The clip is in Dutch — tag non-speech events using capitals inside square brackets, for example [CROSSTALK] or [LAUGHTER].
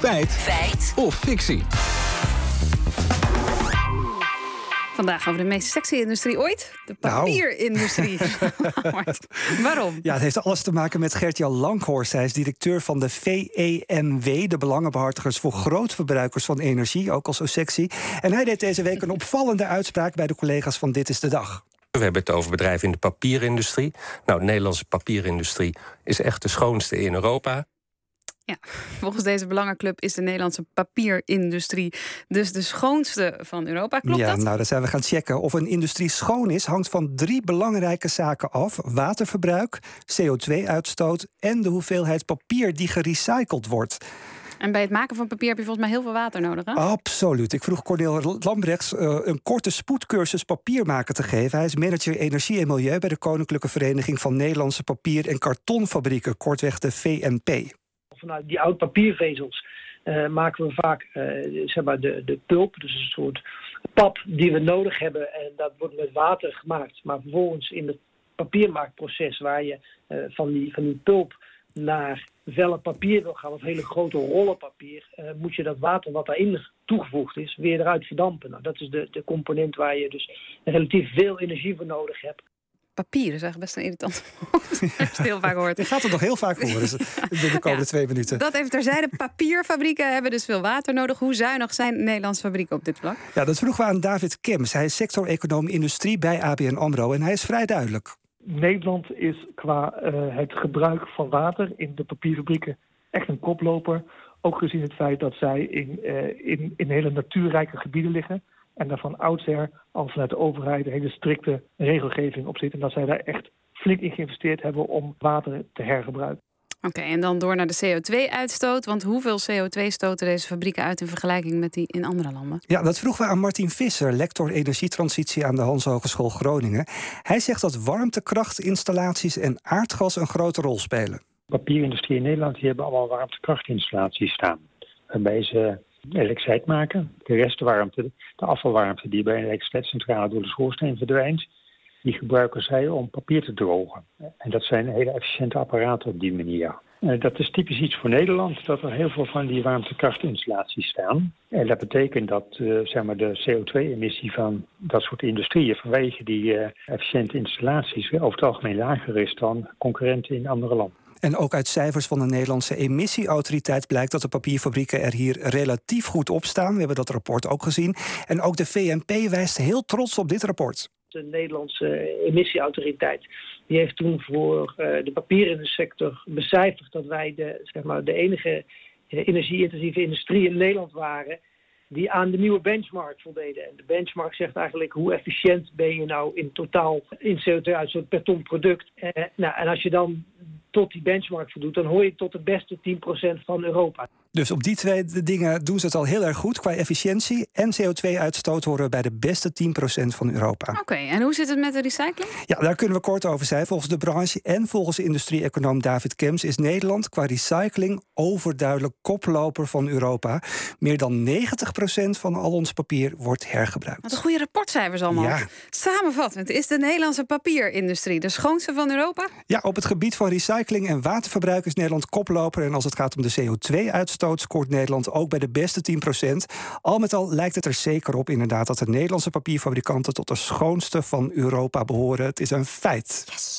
Feit. Feit. Of fictie. Vandaag over de meest sexy industrie ooit. De Nou. papierindustrie. [LAUGHS] Mart, Waarom? Ja, het heeft alles te maken met Gert-Jan Langhorst. Hij is directeur van de VENW, de Belangenbehartigers voor Grootverbruikers van Energie, ook al zo sexy. En hij deed deze week een opvallende uitspraak bij de collega's van Dit is de Dag. We hebben het over bedrijven in de papierindustrie. Nou, de Nederlandse papierindustrie is echt de schoonste in Europa. Ja, volgens deze belangenclub is de Nederlandse papierindustrie dus de schoonste van Europa. Klopt ja, dat? nou, dan zijn we gaan checken. Of een industrie schoon is, hangt van drie belangrijke zaken af: waterverbruik, CO2-uitstoot en de hoeveelheid papier die gerecycled wordt. En bij het maken van papier heb je volgens mij heel veel water nodig. Hè? Absoluut. Ik vroeg Cornel Lambrechts eh, een korte spoedcursus papiermaken te geven. Hij is manager energie en milieu bij de Koninklijke Vereniging van Nederlandse Papier- en Kartonfabrieken, kortweg de VNP. Vanuit die oud papiervezels eh, maken we vaak eh, zeg maar de, de pulp, dus een soort pap die we nodig hebben. En dat wordt met water gemaakt. Maar vervolgens in het papiermaakproces, waar je eh, van, die, van die pulp naar velle papier wil gaan, of hele grote rollen papier, moet je dat water wat daarin toegevoegd is, weer eruit verdampen. Nou, dat is de, de component waar je dus relatief veel energie voor nodig hebt. Papier is eigenlijk best een irritant woord. [LAUGHS] Het heel vaak hoort. Je gaat het nog heel vaak horen dus [LAUGHS] de komende twee minuten. Dat even terzijde. Papierfabrieken hebben dus veel water nodig. Hoe zuinig zijn Nederlandse fabrieken op dit vlak? Ja, dat vroegen we aan David Kems. Hij is sector-econoom industrie bij ABN AMRO en hij is vrij duidelijk. Nederland is qua eh, het gebruik van water in de papierfabrieken echt een koploper. Ook gezien het feit dat zij in, eh, in, in hele natuurrijke gebieden liggen. En daar van oudsher al vanuit de overheid een hele strikte regelgeving op zit. En dat zij daar echt flink in geïnvesteerd hebben om water te hergebruiken. Oké, en dan door naar de CO2-uitstoot. Want hoeveel CO2 stoten deze fabrieken uit in vergelijking met die in andere landen? Ja, dat vroegen we aan Martin Visser, lector energietransitie aan de Hans Hogeschool Groningen. Hij zegt dat warmtekrachtinstallaties en aardgas een grote rol spelen. papierindustrie in Nederland die hebben allemaal warmtekrachtinstallaties staan. Waarbij ze elektriciteit maken. De restwarmte, de afvalwarmte die bij een elektriciteitscentrale door de schoorsteen verdwijnt, die gebruiken zij om papier te drogen. En dat zijn hele efficiënte apparaten op die manier. Eh, Dat is typisch iets voor Nederland, dat er heel veel van die warmtekrachtinstallaties staan. En dat betekent dat eh, zeg maar de CO2-emissie van dat soort industrieën vanwege die eh, efficiënte installaties over het algemeen lager is dan concurrenten in andere landen. En ook uit cijfers van de Nederlandse emissieautoriteit blijkt dat de papierfabrieken er hier relatief goed op staan. We hebben dat rapport ook gezien. En ook de VNP wijst heel trots op dit rapport. De Nederlandse emissieautoriteit die heeft toen voor eh, de papierindustrie becijferd dat wij de, zeg maar, de enige eh, energie-intensieve industrie in Nederland waren die aan de nieuwe benchmark voldeden. En de benchmark zegt eigenlijk hoe efficiënt ben je nou in totaal in CO2-uitstoot per ton product. Eh, nou, en als je dan tot die benchmark voldoet, dan hoor je tot de beste 10% van Europa. Dus op die twee dingen doen ze het al heel erg goed. Qua efficiëntie en CO2-uitstoot horen we bij de beste 10% van Europa. Oké, en hoe zit het met de recycling? Ja, daar kunnen we kort over zijn. Volgens de branche en volgens industrie-econoom David Kems is Nederland qua recycling overduidelijk koploper van Europa. Meer dan 90% van al ons papier wordt hergebruikt. Wat een goede rapportcijfers allemaal. Ja. Samenvattend, is de Nederlandse papierindustrie de schoonste van Europa? Ja, op het gebied van recycling en waterverbruik is Nederland koploper. En als het gaat om de CO2-uitstoot, scoort Nederland ook bij de beste 10%. Al met al lijkt het er zeker op, inderdaad, dat de Nederlandse papierfabrikanten tot de schoonste van Europa behoren. Het is een feit.